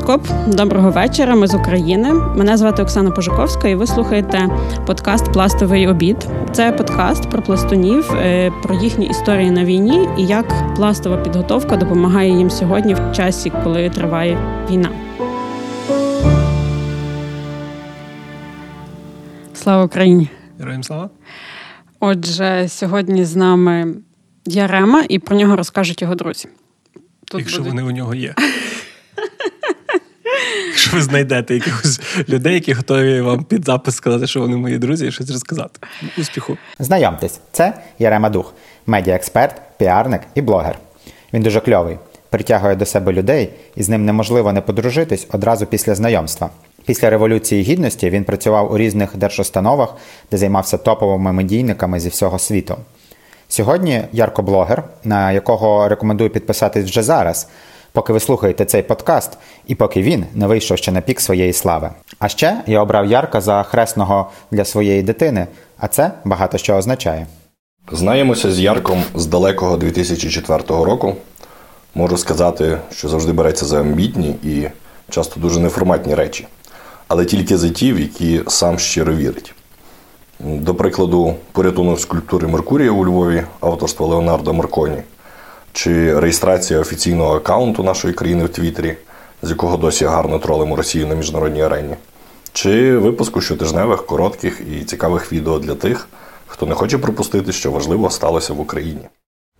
Гороскоп. Доброго вечора. Ми з України. Мене звати Оксана Пожуковська, і ви слухаєте подкаст Пластовий обід. Це подкаст про пластунів, е, про їхні історії на війні і як пластова підготовка допомагає їм сьогодні в часі, коли триває війна. Слава Україні! Героям слава! Отже, сьогодні з нами Ярема, і про нього розкажуть його друзі. Тут Якщо буде... вони у нього є. Якщо ви знайдете якихось людей, які готові вам під запис сказати, що вони мої друзі, і щось розказати. Успіху. Знайомтесь, це Ярема Дух, медіаексперт, піарник і блогер. Він дуже кльовий, притягує до себе людей, і з ним неможливо не подружитись одразу після знайомства. Після Революції Гідності він працював у різних держустановах, де займався топовими медійниками зі всього світу. Сьогодні ярко-блогер, на якого рекомендую підписатись вже зараз, поки ви слухаєте цей подкаст, і поки він не вийшов ще на пік своєї слави. А ще я обрав Ярка за хресного для своєї дитини, а це багато що означає. Знаємося з Ярком з далекого 2004 року. Можу сказати, що завжди береться за амбітні і часто дуже неформатні речі, але тільки за ті, в які сам щиро вірить. До прикладу, порятунок скульптури Меркурія у Львові авторства Леонардо Марконі, чи реєстрація офіційного аккаунту нашої країни в Твіттері, з якого досі гарно тролимо Росію на міжнародній арені, чи випуску щотижневих, коротких і цікавих відео для тих, хто не хоче пропустити, що важливо сталося в Україні.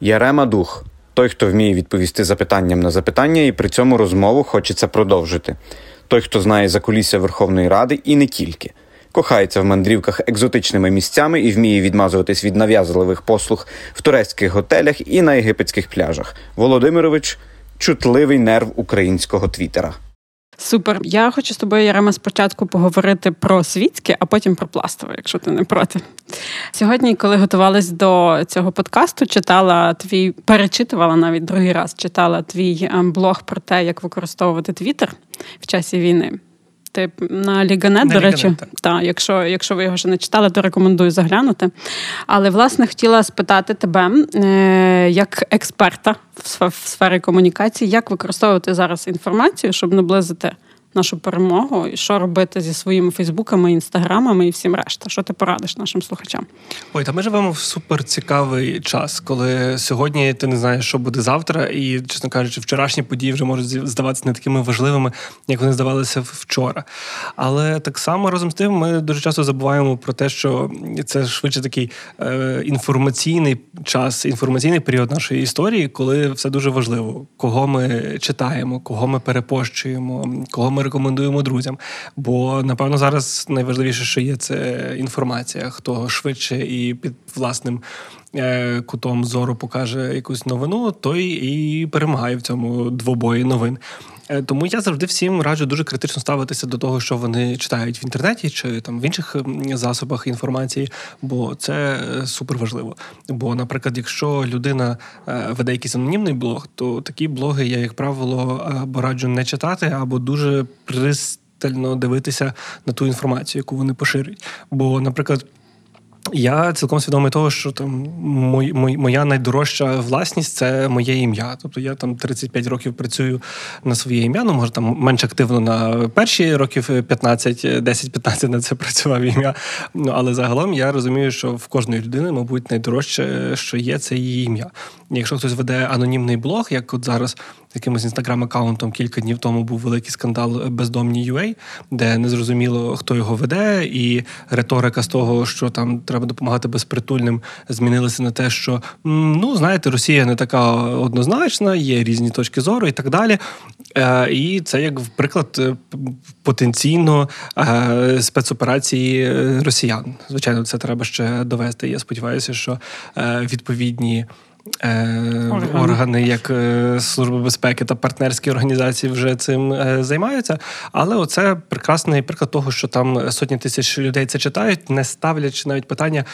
Ярема Дух той, хто вміє відповісти запитанням на запитання, і при цьому розмову хочеться продовжити. Той, хто знає закулісся Верховної Ради, і не тільки кохається в мандрівках екзотичними місцями і вміє відмазуватись від нав'язливих послуг в турецьких готелях і на єгипетських пляжах. Володимирович чутливий нерв українського твіттера. Супер. Я хочу з тобою, Ярема, спочатку поговорити про світське, а потім про пластове, якщо ти не проти. Сьогодні, коли готувалась до цього подкасту, читала твій, перечитувала навіть другий раз, читала твій ем, блог про те, як використовувати Твіттер в часі війни. Ти на Ліганет, до речі, та, якщо якщо ви його ще не читали, то рекомендую заглянути. Але власне хотіла спитати тебе, е, як експерта в сфері комунікації, як використовувати зараз інформацію, щоб наблизити нашу перемогу, і що робити зі своїми Фейсбуками, інстаграмами і всім решта. Що ти порадиш нашим слухачам? Ой, та ми живемо в суперцікавий час, коли сьогодні ти не знаєш, що буде завтра, і, чесно кажучи, вчорашні події вже можуть здаватися не такими важливими, як вони здавалися вчора. Але так само разом з тим ми дуже часто забуваємо про те, що це швидше такий е, інформаційний час, інформаційний період нашої історії, коли все дуже важливо, кого ми читаємо, кого ми перепощуємо, кого ми ми рекомендуємо друзям. Бо напевно зараз найважливіше, що є, це інформація. Хто швидше і під власним е, кутом зору покаже якусь новину, той і перемагає в цьому двобої новин. Е, тому я завжди всім раджу дуже критично ставитися до того, що вони читають в інтернеті чи там в інших засобах інформації, бо це е, супер важливо. Бо, наприклад, якщо людина веде якийсь анонімний блог, то такі блоги я, як правило, або раджу не читати, або дуже пристально дивитися на ту інформацію, яку вони поширюють. Бо, наприклад. Я цілком свідомий того, що там мой, моя найдорожча власність це моє ім'я. Тобто я там 35 років працюю на своє ім'я. Ну може там менш активно на перші років 15, 10-15 на це працював ім'я. Ну але загалом я розумію, що в кожної людини, мабуть, найдорожче, що є, це її ім'я. Якщо хтось веде анонімний блог, як от зараз якимось інстаграм-аккаунтом кілька днів тому був великий скандал бездомні UA, де незрозуміло, хто його веде, і риторика з того, що там треба допомагати безпритульним, змінилася на те, що ну знаєте, Росія не така однозначна, є різні точки зору і так далі. Е, і це як приклад е, потенційно е, спецоперації росіян. Звичайно, це треба ще довести. Я сподіваюся, що відповідні. Е, органи. органи, як е, Служба безпеки та партнерські організації вже цим е, займаються. Але оце прекрасний приклад того, що там сотні тисяч людей це читають, не ставлячи навіть питання,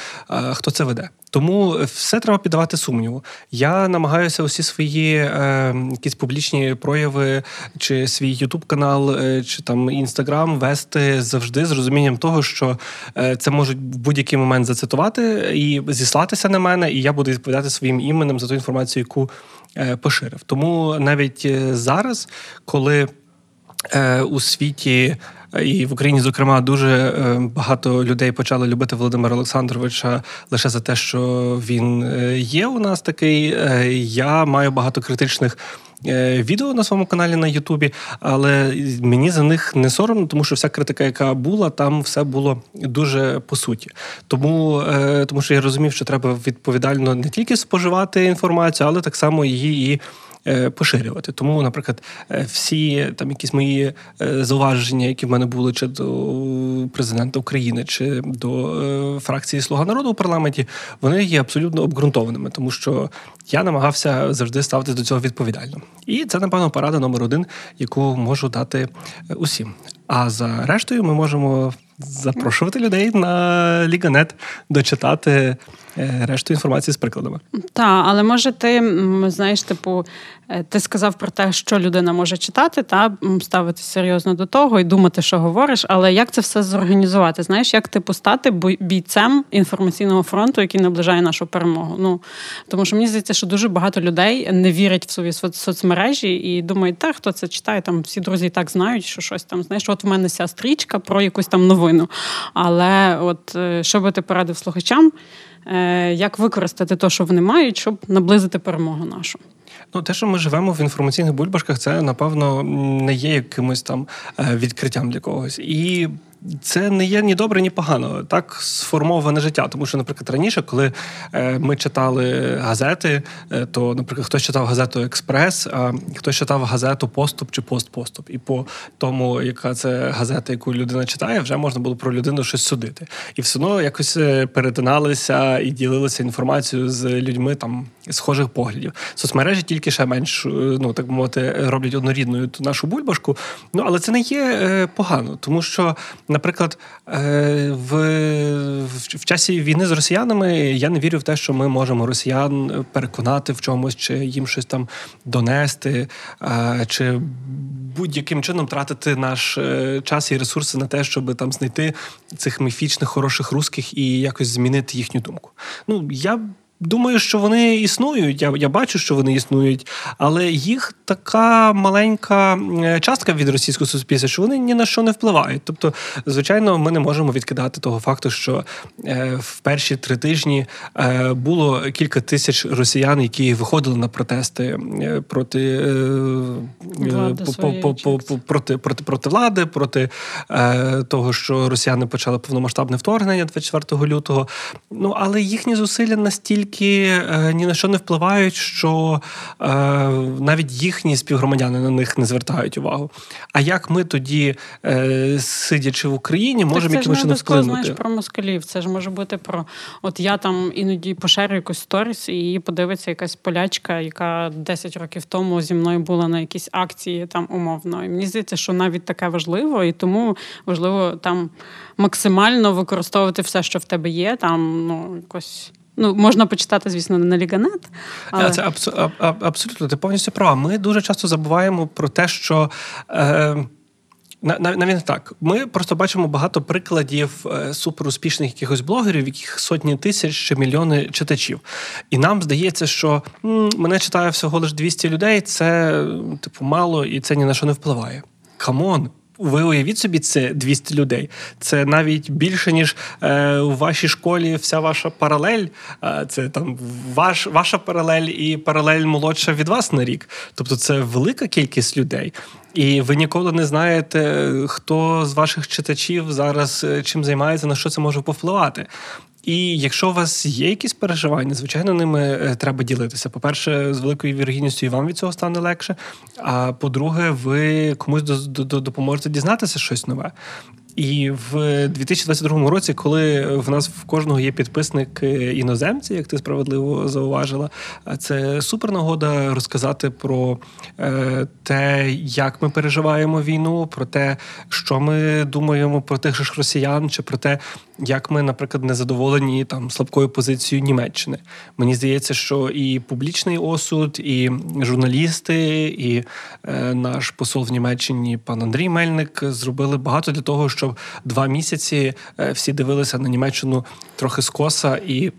хто це веде. Тому все треба піддавати сумніву. Я намагаюся усі свої е, якісь публічні прояви, чи свій Ютуб канал, е, чи там інстаграм вести завжди з розумінням того, що е, це можуть в будь-який момент зацитувати і зіслатися на мене, і я буду відповідати своїм іменем за ту інформацію, яку е, поширив. Тому навіть е, зараз, коли е, у світі. І в Україні, зокрема, дуже багато людей почали любити Володимира Олександровича лише за те, що він є у нас такий. Я маю багато критичних Е, відео на своєму каналі на Ютубі, але мені за них не соромно, тому що вся критика, яка була, там все було дуже по суті. Тому, е, тому що я розумів, що треба відповідально не тільки споживати інформацію, але так само її і. Е, поширювати. Тому, наприклад, е, всі там якісь мої е, зауваження, які в мене були чи до президента України, чи до фракції Слуга народу у парламенті, вони є абсолютно обґрунтованими, тому що я намагався завжди ставити до цього відповідально. І це, напевно, порада номер один, яку можу дати усім. А за рештою ми можемо запрошувати людей на Ліганет дочитати решту інформації з прикладами. Так, але може ти знаєш, типу, Е, ти сказав про те, що людина може читати, та ставити серйозно до того і думати, що говориш, але як це все зорганізувати? Знаєш, як типу стати бійцем інформаційного фронту, який наближає нашу перемогу? Ну тому що мені здається, що дуже багато людей не вірять в свої соцмережі і думають, та хто це читає, там всі друзі так знають, що щось там знаєш, от в мене ця стрічка про якусь там новину. Але от е, що би ти порадив слухачам, е, як використати те, що вони мають, щоб наблизити перемогу нашу? Ну, те, що ми живемо в інформаційних бульбашках, це напевно не є якимось там е, відкриттям для когось. І це не є ні добре, ні погано. Так сформоване життя. Тому що, наприклад, раніше, коли е, ми читали газети, е, то, наприклад, хтось читав газету Експрес, а хтось читав газету Поступ чи Постпоступ. І по тому, яка це газета, яку людина читає, вже можна було про людину щось судити. І все одно якось е, перетиналися і ділилися інформацією з людьми там схожих поглядів. Соцмережі тільки ще менш, ну так би мовити, роблять однорідною ту нашу бульбашку. Ну але це не є погано, тому що наприклад, е, в, в часі війни з росіянами я не вірю в те, що ми можемо росіян переконати в чомусь, чи їм щось там донести, е, чи будь-яким чином тратити наш е, час і ресурси на те, щоб там знайти цих міфічних хороших русських і якось змінити їхню думку. Ну я Думаю, що вони існують. Я я бачу, що вони існують, але їх така маленька е, частка від російського суспільства, що вони ні на що не впливають. Тобто, звичайно, ми не можемо відкидати того факту, що е, в перші три тижні е, було кілька тисяч росіян, які виходили на протести е, проти влади по, по, по, проти, проти проти влади, проти е, того, що росіяни почали повномасштабне вторгнення 24 лютого. Ну але їхні зусилля настільки настільки е, ні на що не впливають, що е, навіть їхні співгромадяни на них не звертають увагу. А як ми тоді, е, сидячи в Україні, можемо якимось чином вплинути? Це знаєш про москалів. Це ж може бути про от я там іноді поширю якусь сторіс, і її подивиться якась полячка, яка 10 років тому зі мною була на якійсь акції там умовно. І мені здається, що навіть таке важливо, і тому важливо там максимально використовувати все, що в тебе є, там ну якось. Ну, можна почитати, звісно, на Ліганет. Але... Це абсо- абсолютно ти повністю права. Ми дуже часто забуваємо про те, що. Е... Навіть так, ми просто бачимо багато прикладів е, суперуспішних якихось блогерів, яких сотні тисяч чи мільйони читачів. І нам здається, що м, мене читає всього лише 200 людей, це типу мало і це ні на що не впливає. Come on, ви уявіть собі, це 200 людей. Це навіть більше, ніж е, у вашій школі вся ваша паралель. Е, це там ваш, ваша паралель і паралель молодша від вас на рік. Тобто це велика кількість людей. І ви ніколи не знаєте, хто з ваших читачів зараз е, чим займається, на що це може повпливати. І якщо у вас є якісь переживання, звичайно, ними е, треба ділитися. По-перше, з великою вірогідністю і вам від цього стане легше. А по-друге, ви комусь допоможете дізнатися щось нове. І в 2022 році, коли в нас в кожного є підписник е, іноземці, як ти справедливо зауважила, це супер нагода розказати про е, те, як ми переживаємо війну, про те, що ми думаємо про тих ж росіян, чи про те, як ми, наприклад, не задоволені там слабкою позицією Німеччини. Мені здається, що і публічний осуд, і журналісти, і е, наш посол в Німеччині, пан Андрій Мельник, зробили багато для того, щоб два місяці е, всі дивилися на Німеччину трохи скоса і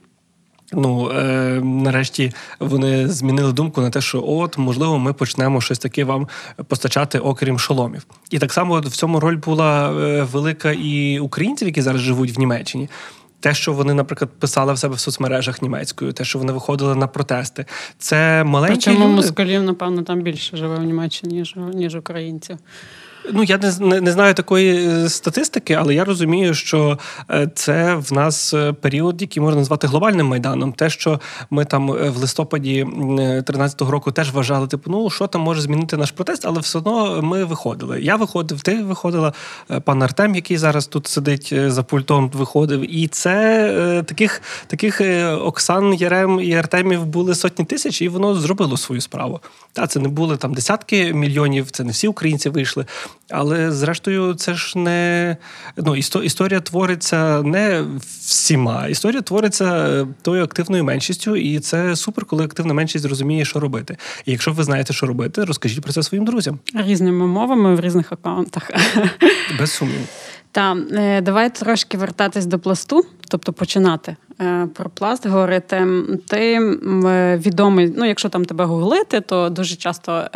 Ну, е, нарешті вони змінили думку на те, що от, можливо, ми почнемо щось таке вам постачати, окрім шоломів. І так само в цьому роль була е, велика і українців, які зараз живуть в Німеччині. Те, що вони, наприклад, писали в себе в соцмережах німецькою, те, що вони виходили на протести, це маленькі Причому люди. москалів, напевно, там більше живе в Німеччині, ніж, ніж українців. Ну я не, не знаю такої е, статистики, але я розумію, що е, це в нас е, період, який можна назвати глобальним майданом. Те, що ми там в листопаді 13-го року теж вважали, типу, ну що там може змінити наш протест, але все одно ми виходили. Я виходив, ти виходила, пан Артем, який зараз тут сидить за пультом, виходив. І це таких таких Оксан, Ярем і Артемів були сотні тисяч, і воно зробило свою справу. Та це не були там десятки мільйонів, це не всі українці вийшли. Але зрештою, це ж не ну, історія твориться не всіма. Історія твориться е, тою активною меншістю, і це супер, коли активна меншість розуміє, що робити. І якщо ви знаєте, що робити, розкажіть про це своїм друзям різними мовами в різних аккаунтах. Без сумніву. Та е, давай трошки вертатись до пласту, тобто починати про пласт говорити. Ти е, відомий, ну якщо там тебе гуглити, то дуже часто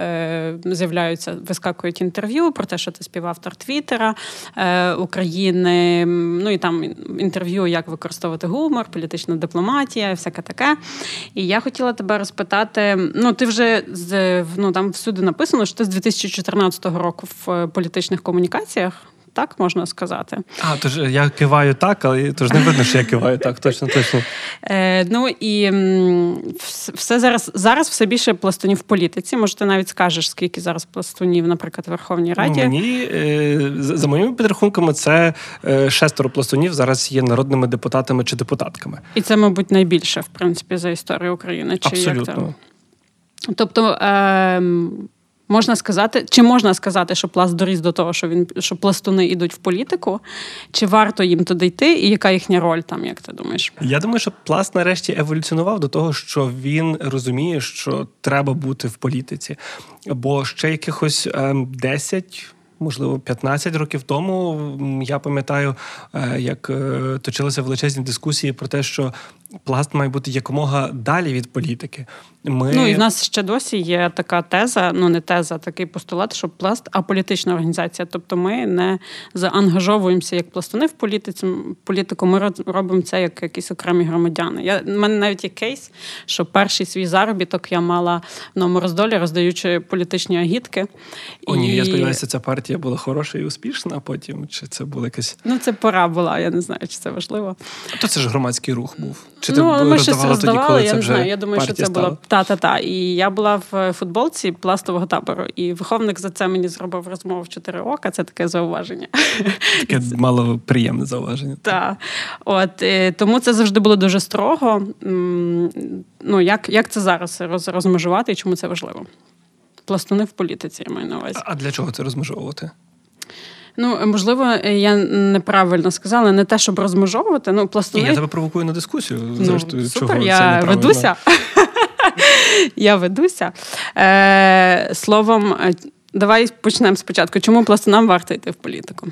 з'являються, вискакують інтерв'ю про те, що ти співавтор Твіттера України. Ну і там інтерв'ю, як використовувати гумор, політична дипломатія, всяке таке. І я хотіла тебе розпитати: ну, ти вже з ну там всюди написано, що ти з 2014 року в політичних комунікаціях так можна сказати. А, тож я киваю так, але тож не видно, що я киваю так, точно, точно. Е, Ну і все зараз зараз все більше пластунів в політиці. Може, ти навіть скажеш, скільки зараз пластунів, наприклад, в Верховній Раді. Ну, Мені е, за моїми підрахунками, це е, шестеро пластунів зараз є народними депутатами чи депутатками. І це, мабуть, найбільше в принципі за історію України. Чи Абсолютно. Як? Тобто. Е, Можна сказати, чи можна сказати, що пласт доріс до того, що він що пластуни йдуть в політику, чи варто їм туди йти, і яка їхня роль там, як ти думаєш? Я думаю, що пласт нарешті еволюціонував до того, що він розуміє, що треба бути в політиці, бо ще якихось ем, 10 можливо, 15 років тому я пам'ятаю, е, як е, точилися величезні дискусії про те, що пласт має бути якомога далі від політики. Ми... Ну і в нас ще досі є така теза, ну не теза, такий постулат, що пласт аполітична організація. Тобто ми не заангажовуємося як пластуни в політиці, політику. Ми робимо це як якісь окремі громадяни. Я в мене навіть є кейс, що перший свій заробіток я мала в новому роздолі, роздаючи політичні агітки. О, ні, і... я сподіваюся, ця партія була хороша і успішна. а Потім чи це була якась ну це пора була. Я не знаю, чи це важливо. То це ж громадський рух був. Чи ти ну, ми щось роздавали, я не знаю. Я думаю, що це стала? було та-та-та. І я була в футболці пластового табору, і виховник за це мені зробив розмову в чотири ока. Це таке зауваження. Таке мало приємне зауваження. Так. От е, тому це завжди було дуже строго. Ну як як це зараз розмежувати і чому це важливо? Пластуни в політиці я маю на увазі. А для чого це розмежовувати? Ну, можливо, я неправильно сказала, не те, щоб розмежовувати. Ну, пластуни... Ні, я тебе провокую на дискусію. Ну, Зрештою, супер, чого я це ведуся. Я ведуся. Е, Словом, давай почнемо спочатку. Чому пластунам варто йти в політику?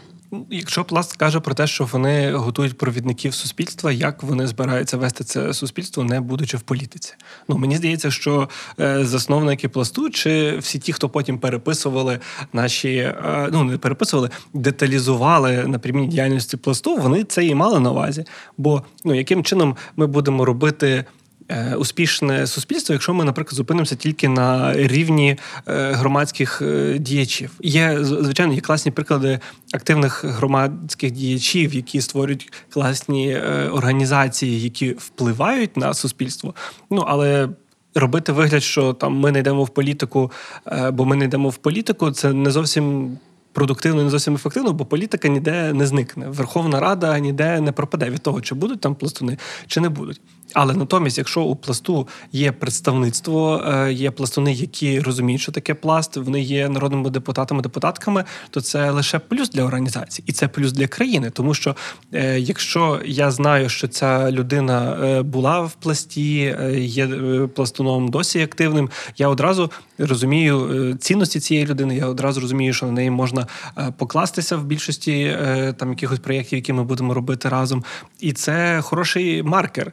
Якщо пласт каже про те, що вони готують провідників суспільства, як вони збираються вести це суспільство, не будучи в політиці? Ну мені здається, що е, засновники пласту, чи всі ті, хто потім переписували наші, е, ну не переписували, деталізували на прямій діяльності пласту, вони це і мали на увазі. Бо ну яким чином ми будемо робити. Е, успішне суспільство, якщо ми, наприклад, зупинимося тільки на рівні е, громадських е, діячів. Є звичайно є класні приклади активних громадських діячів, які створюють класні організації, які впливають на суспільство. Ну але. Робити вигляд, що там ми не йдемо в політику, бо ми не йдемо в політику, це не зовсім продуктивно, не зовсім ефективно, бо політика ніде не зникне. Верховна Рада ніде не пропаде від того, чи будуть там пластуни, чи не будуть. Але натомість, якщо у пласту є представництво, е, є пластуни, які розуміють, що таке пласт, вони є народними депутатами, депутатками, то це лише плюс для організації, і це плюс для країни. Тому що е, якщо я знаю, що ця людина е, була в пласті, є пластуном досі активним, я одразу розумію цінності цієї людини. Я одразу розумію, що на неї можна покластися в більшості там якихось проєктів, які ми будемо робити разом, і це хороший маркер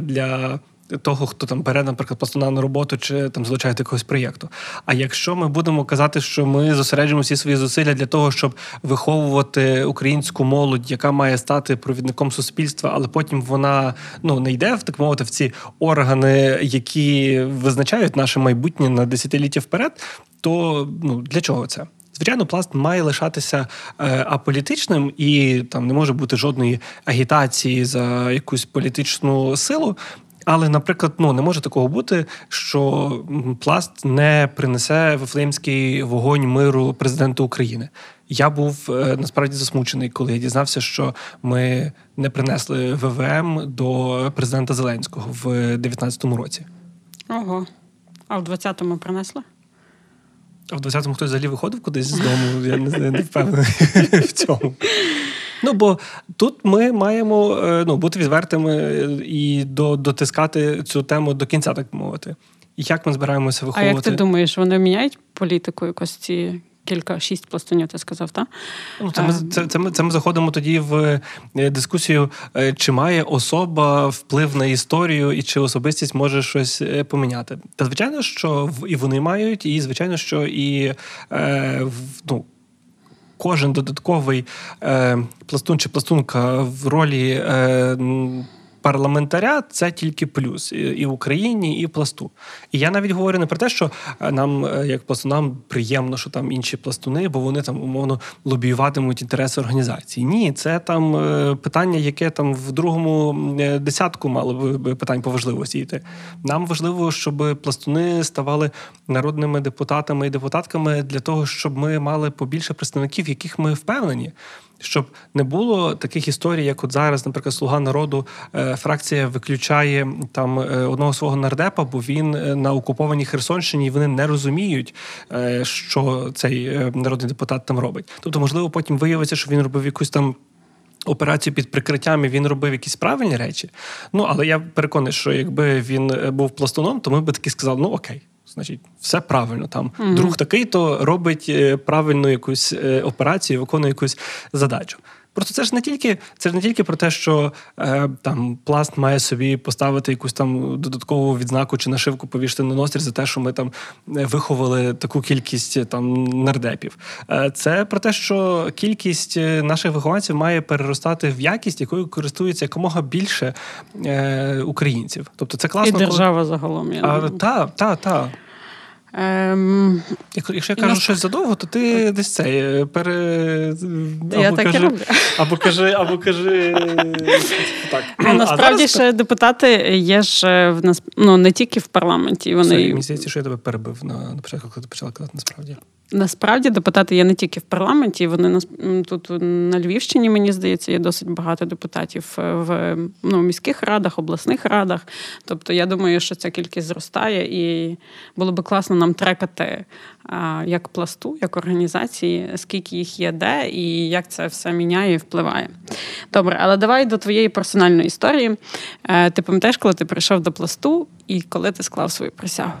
для того, хто там бере, наприклад, на роботу чи там залучає до якогось проєкту. А якщо ми будемо казати, що ми зосереджуємо всі свої зусилля для того, щоб виховувати українську молодь, яка має стати провідником суспільства, але потім вона ну не йде в так мовити в ці органи, які визначають наше майбутнє на десятиліття вперед, то ну для чого це? Звичайно, пласт має лишатися е, аполітичним і там не може бути жодної агітації за якусь політичну силу. Але, наприклад, ну не може такого бути, що пласт не принесе вифлеємський вогонь миру президенту України. Я був е, насправді засмучений, коли я дізнався, що ми не принесли ВВМ до президента Зеленського в 2019 році. Ого. А в 20-му принесли? А в 20-му хтось взагалі виходив кудись з дому, я не, не впевнений в цьому. Ну, бо тут ми маємо е, ну, бути відвертими і дотискати цю тему до кінця, так мовити. Як ми збираємося виховувати? А як ти думаєш, вони міняють політику якось ці кілька шість пластунів, ти сказав, так? Ну, це ми це, це, ми, це ми заходимо тоді в е, дискусію, е, чи має особа вплив на історію і чи особистість може щось поміняти. Та звичайно, що і вони мають, і звичайно, що і е, ну, кожен додатковий е, пластун чи пластунка в ролі. Е, парламентаря це тільки плюс і в Україні, і пласту. І я навіть говорю не про те, що е, нам, е, як пластунам, приємно, що там інші пластуни, бо вони там умовно лобіюватимуть інтереси організації. Ні, це там е, питання, яке там в другому десятку мало би питань по важливості йти. Нам важливо, щоб пластуни ставали народними депутатами і депутатками для того, щоб ми мали побільше представників, яких ми впевнені щоб не було таких історій, як от зараз, наприклад, слуга народу е, фракція виключає там е, одного свого нардепа, бо він е, на окупованій Херсонщині і вони не розуміють, що цей народний депутат там робить. Тобто, можливо, потім виявиться, що він робив якусь там. Операцію під прикриттями він робив якісь правильні речі. Ну але я переконаний, що якби він був пластуном, то ми би таки сказали: ну окей, значить, все правильно. Там mm друг такий то робить е, правильну якусь е, операцію, виконує якусь задачу. Просто це ж не тільки це ж не тільки про те, що е, там пласт має собі поставити якусь там додаткову відзнаку чи нашивку повішати на нострі за те, що ми там е, виховали таку кількість там нардепів. Е, це про те, що кількість наших вихованців має переростати в якість, якою користується якомога більше е, українців. Тобто це класно. І держава коли... загалом. Я Так, так, так. Ем... Якщо я кажу нас... щось задовго, то ти десь це пере... пере... Я або так кажи, і роблю. або кажи, або кажи так. Ну, насправді зараз... ж депутати є ж е, в нас ну, не тільки в парламенті. Вони... Все, мені здається, що я тебе перебив на, на початку, коли ти почала казати насправді. Насправді депутати є не тільки в парламенті, вони нас тут на Львівщині, мені здається, є досить багато депутатів е, в ну, міських радах, обласних радах. Тобто, я думаю, що ця кількість зростає, і було би класно нам трекати як пласту, як організації, скільки їх є, де і як це все міняє і впливає. Добре, але давай до твоєї персональної історії. Е, ти пам'ятаєш, коли ти прийшов до пласту і коли ти склав свою присягу?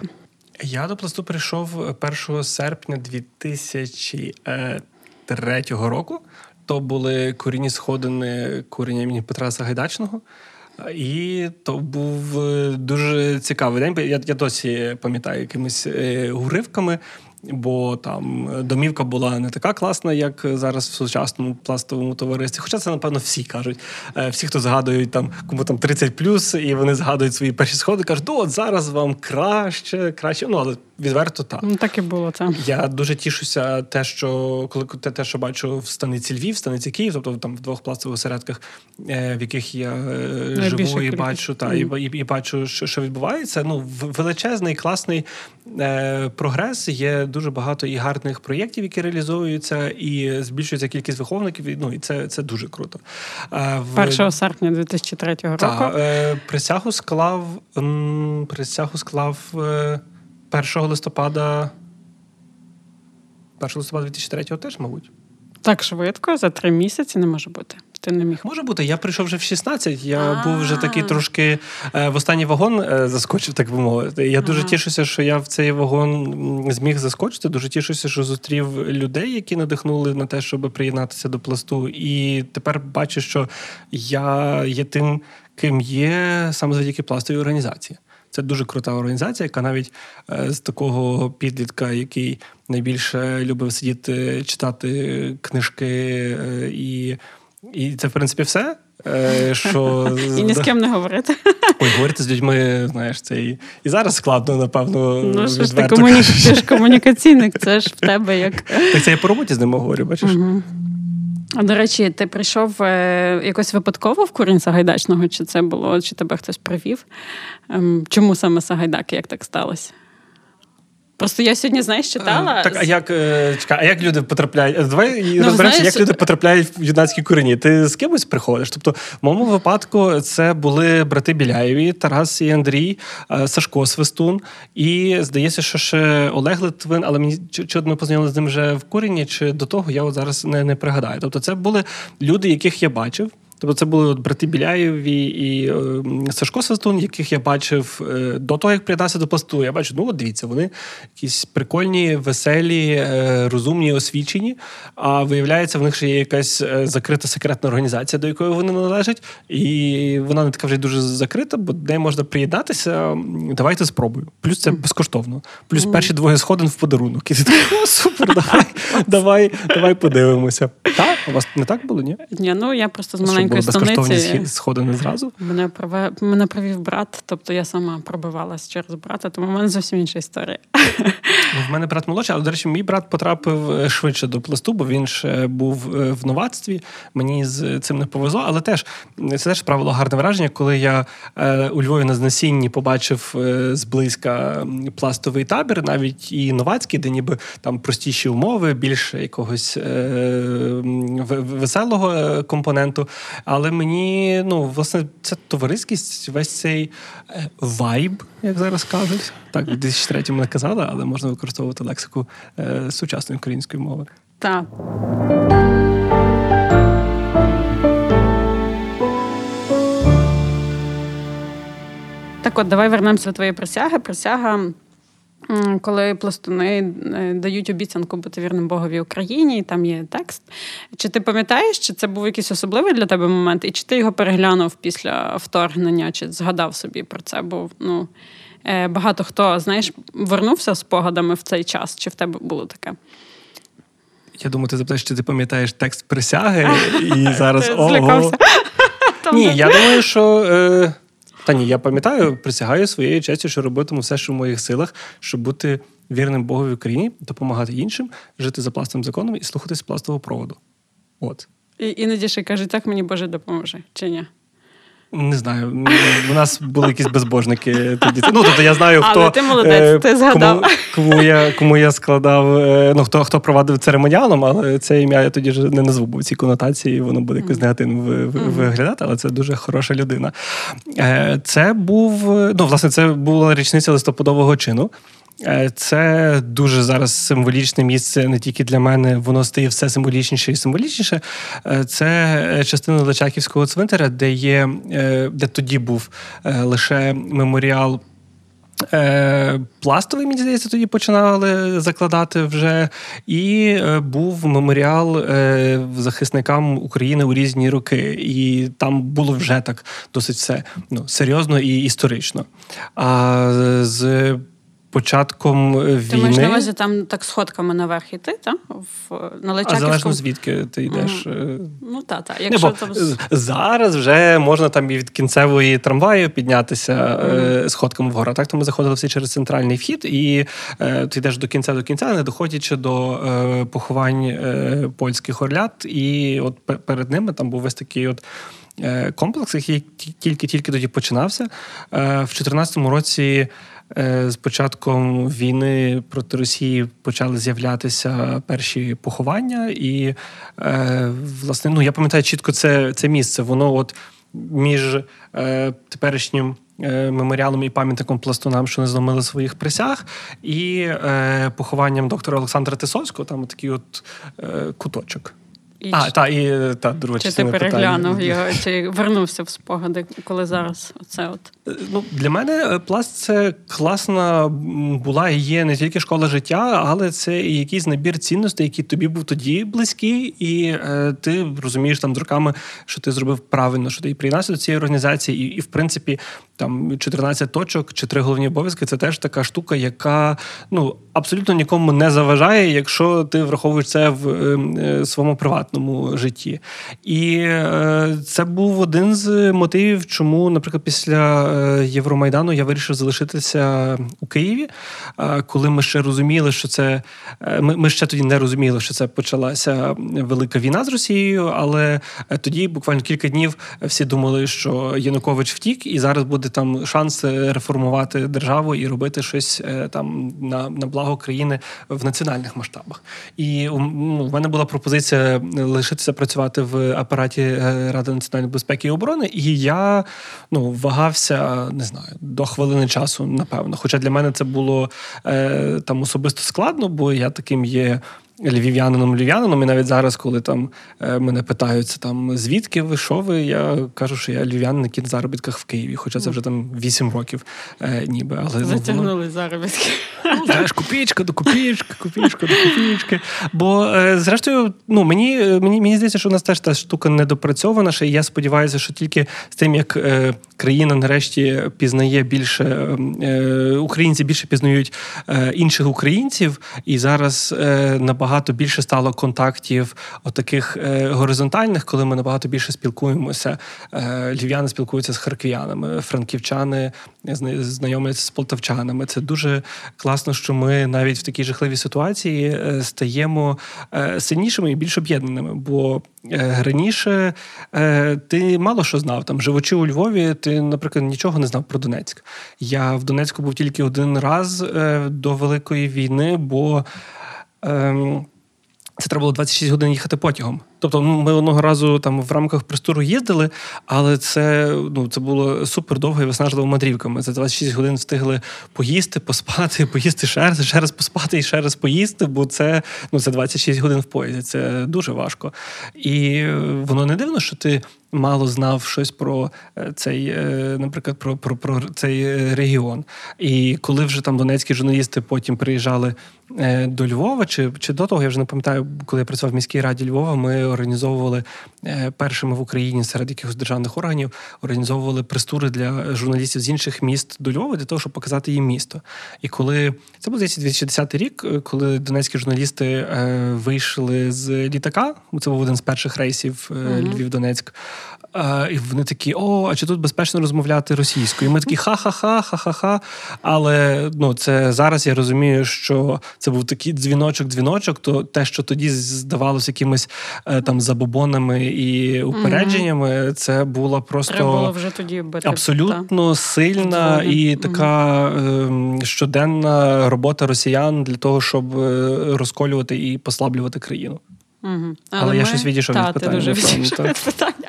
Я до пласту прийшов 1 серпня 2003 року. То були корінні сходини курення імені Петра Сагайдачного. І то був е, дуже цікавий день. Я я досі пам'ятаю якимись е, уривками. Бо там домівка була не така класна, як зараз в сучасному пластовому товаристві. Хоча це, напевно, всі кажуть. Е, всі, хто згадують там, кому там 30 плюс, і вони згадують свої перші сходи, кажуть, от зараз вам краще, краще. Ну, але відверто так. Ну, так і було це. Я дуже тішуся, те, що коли те, те, що бачу в станиці Львів, в станиці Київ, тобто там в двох пластових осередках, е, в яких я е, живу і бачу, та і, і, і бачу, що, що відбувається. Ну, величезний класний е, прогрес. Є дуже багато і гарних проєктів, які реалізовуються, і збільшується кількість виховників. Ну і це це дуже круто. Е, 1 серпня 2003 року. Та, е, присягу склав присягу склав. Е, 1 листопада. 1 листопада 2003 теж, мабуть. Так швидко, за три місяці не може бути. Ти не міг. Може бути. Я прийшов вже в 16, Я А-а-а. був вже такий трошки е, в останній вагон е, заскочив, так би мовити. Я дуже тішуся, що я в цей вагон зміг заскочити. Дуже тішуся, що зустрів людей, які надихнули на те, щоб приєднатися до пласту. І тепер бачу, що я є тим ким є саме завдяки пластовій організації. Це дуже крута організація, яка навіть е, з такого підлітка, який найбільше любив сидіти, читати книжки, і і це, в принципі, все. Е, що... І ні з ким не говорити. Ой, говорити з людьми, знаєш, це і, і зараз складно, напевно. Ну, що ж ти, комуні... ти ж комунікаційник, це ж в тебе як. Так це я по роботі з ними говорю, бачиш? Угу. А до речі, ти прийшов е, якось випадково в курінь Сагайдачного? Чи це було, чи тебе хтось привів? Ем, чому саме Сагайдаки, як так сталося? Просто я сьогодні, знаєш, читала. Так, а як е, чекай, а як люди потрапляють? Давай ну, розберемося, як люди потрапляють в юнацькі корені. Ти з кимось приходиш? Тобто, в моєму випадку це були брати Біляєві, Тарас і Андрій, е, Сашко Свистун. І здається, що ще Олег Литвин, але мені чи ми познайомилися з ним вже в корені, чи до того я от зараз не, не пригадаю. Тобто, це були люди, яких я бачив. Тобто це були от брати Біляєві і е, Сашко Свистун, яких я бачив е, до того, як приєднався до пласту. Я бачу, ну от дивіться, вони якісь прикольні, веселі, е, розумні, освічені. А виявляється, в них ще є якась е, закрита секретна організація, до якої вони належать. І вона не така вже дуже закрита, бо де можна приєднатися. Давайте спробую. Плюс це безкоштовно. Плюс перші двоє сходин в подарунок. І ти такий, о, супер, давай, давай, давай подивимося. Так, у вас не так було, ні? Ні, ну я просто з маленької маленької станиці. сходи не зразу? Мене прове... мене провів брат, тобто я сама пробивалась через брата, тому в мене зовсім інша історія. Ну, в мене брат молодший, але, до речі, мій брат потрапив е, швидше до пласту, бо він ще був е, в новацтві. Мені з цим не повезло, але теж це теж справило гарне враження, коли я е, у Львові на Знесінні побачив зблизька пластовий табір, навіть і новацький, де ніби там простіші умови, більше якогось веселого компоненту. Але мені, ну, власне, ця товариськість, весь цей е, вайб, як зараз кажуть. Так, в 2003-му не казали, але можна використовувати лексику е, сучасної української мови. Так. Так от, давай вернемося до твоєї присяги. Присяга коли пластуни е, дають обіцянку бути вірним Богові Україні, і там є текст. Чи ти пам'ятаєш, чи це був якийсь особливий для тебе момент, і чи ти його переглянув після вторгнення, чи згадав собі про це? Бо ну, е, багато хто, знаєш, вернувся спогадами в цей час, чи в тебе було таке? Я думаю, ти запитаєш, чи ти пам'ятаєш текст присяги і зараз ого. Ні, я думаю, що. Та ні, я пам'ятаю, присягаю своєю честю, що робитиму все, що в моїх силах, щоб бути вірним Богові в Україні, допомагати іншим, жити за пластовим законом і слухатись пластового проводу. От. І іноді ще кажуть, так мені Боже допоможе, чи ні? Не знаю. У нас були якісь безбожники тоді. Ну, тобто я знаю, хто Але ти молодець, е, ти згадав. Кому, кому я кому я складав, е, ну хто хто провадив церемоніалом, але це ім'я я тоді ж не назву, бо в цій конотації воно буде якось негативно виглядати, але це дуже хороша людина. Е, це був, ну, власне, це була річниця листопадового чину. Е, це дуже зараз символічне місце не тільки для мене, воно стає все символічніше і символічніше. Е, це частина Личаківського цвинтаря, де є, е, де тоді був лише меморіал. Пластовий, мені здається, тоді починали закладати вже. І був меморіал захисникам України у різні роки. І там було вже так досить все ну, серйозно і історично. А з початком війни. Ти маєш на увазі там так сходками наверх іти, так? В, на? А залежно звідки ти йдеш. Mm. Ну, так, так. Якщо там... Зараз вже можна там і від кінцевої трамваю піднятися mm. сходками вгору. Так, то ми заходили всі через центральний вхід, і е, ти йдеш до кінця до кінця, не доходячи до е, поховань е, польських орлят. І от перед ними там був весь такий от. Комплекс, який тільки-тільки тоді починався. В 2014 році Е, з початком війни проти Росії почали з'являтися перші поховання, і е, власне, ну я пам'ятаю чітко це це місце. Воно от між е, теперішнім. Меморіалом і пам'ятником пластунам, що не зломили своїх присяг, і е, похованням доктора Олександра Тисовського, там такий от е, куточок. І А, чи, та, і та, друга чи ти переглянув питання. його, чи вернувся в спогади, коли зараз оце от. Ну, для мене е, пласт це класна була і є не тільки школа життя, але це і якийсь набір цінностей, який тобі був тоді близький, і е, ти розумієш там з роками, що ти зробив правильно, що ти приєднався до цієї організації, і, і в принципі, там 14 точок чи три головні обов'язки це теж така штука, яка ну абсолютно нікому не заважає, якщо ти враховуєш це в е, е, своєму приватному житті. І е, це був один з мотивів, чому, наприклад, після е, Євромайдану я вирішив залишитися у Києві, е, коли ми ще розуміли, що це ми, ми ще тоді не розуміли, що це почалася велика війна з Росією, але тоді буквально кілька днів всі думали, що Янукович втік, і зараз буде там шанс е, реформувати державу і робити щось е, там на, на благо країни в національних масштабах. І ну, в мене була пропозиція лишитися працювати в апараті е, Ради національної безпеки і оборони, і я ну, вагався не знаю до хвилини часу, напевно. Хоча для мене це було е, там особисто складно, бо я таким є. Львів'янином львів'янином, і навіть зараз, коли там е, мене питаються там звідки ви що ви, я кажу, що я львів'янин, який на заробітках в Києві, хоча це вже там 8 років, е, ніби. Але ну, воно- Затягнули заробітки. Ну, знаєш, копійка до копійки, копійка до копійки. Бо, е, зрештою, ну мені, мені, мені здається, що у нас теж та штука недопрацьована. Ще і я сподіваюся, що тільки з тим, як е, країна нарешті пізнає більше е, українці більше пізнають е, інших українців, і зараз е, набагато більше стало контактів отаких е, горизонтальних, коли ми набагато більше спілкуємося. Е, львів'яни спілкуються з харків'янами, франківчани зна- знайомляться з полтавчанами. Це дуже класно, що ми навіть в такій жахливій ситуації е, стаємо е, сильнішими і більш об'єднаними. Бо е, раніше ти мало що знав. Там, живучи у Львові, ти, наприклад, нічого не знав про Донецьк. Я в Донецьку був тільки один раз до Великої війни, бо. Ем, це треба було 26 годин їхати потягом. Тобто, ми одного разу там в рамках престуру їздили, але це ну це було супер довго і виснажливо мандрівка. Ми за 26 годин встигли поїсти, поспати, поїсти ще раз, ще раз поспати і ще раз поїсти, бо це ну це 26 годин в поїзді. Це дуже важко. І е, воно не дивно, що ти. Мало знав щось про е, цей, е, наприклад, про, про, про цей регіон. І коли вже там донецькі журналісти потім приїжджали до Львова, чи, чи до того, я вже не пам'ятаю, коли я працював в міській раді Львова, ми організовували е, першими в Україні серед якихось державних органів, організовували престури для журналістів з інших міст до Львова для того, щоб показати їм місто. І коли це був здається 2010 рік, е, коли донецькі журналісти е, вийшли з літака, це був один з перших рейсів Львів-Донецьк. Е, і вони такі: о, а чи тут безпечно розмовляти російською? І ми такі ха-ха-ха, ха-ха-ха. Але ну, це зараз я розумію, що це був такий дзвіночок-дзвіночок, то те, що тоді здавалося якимись е, там забобонами і упередженнями, це було просто Треба було вже тоді бити. абсолютно сильна Вдвоє. і така ем, щоденна робота росіян для того, щоб е, розколювати і послаблювати країну. Угу. Але я щось відійшов від питання, Ти дуже відійшов від питання.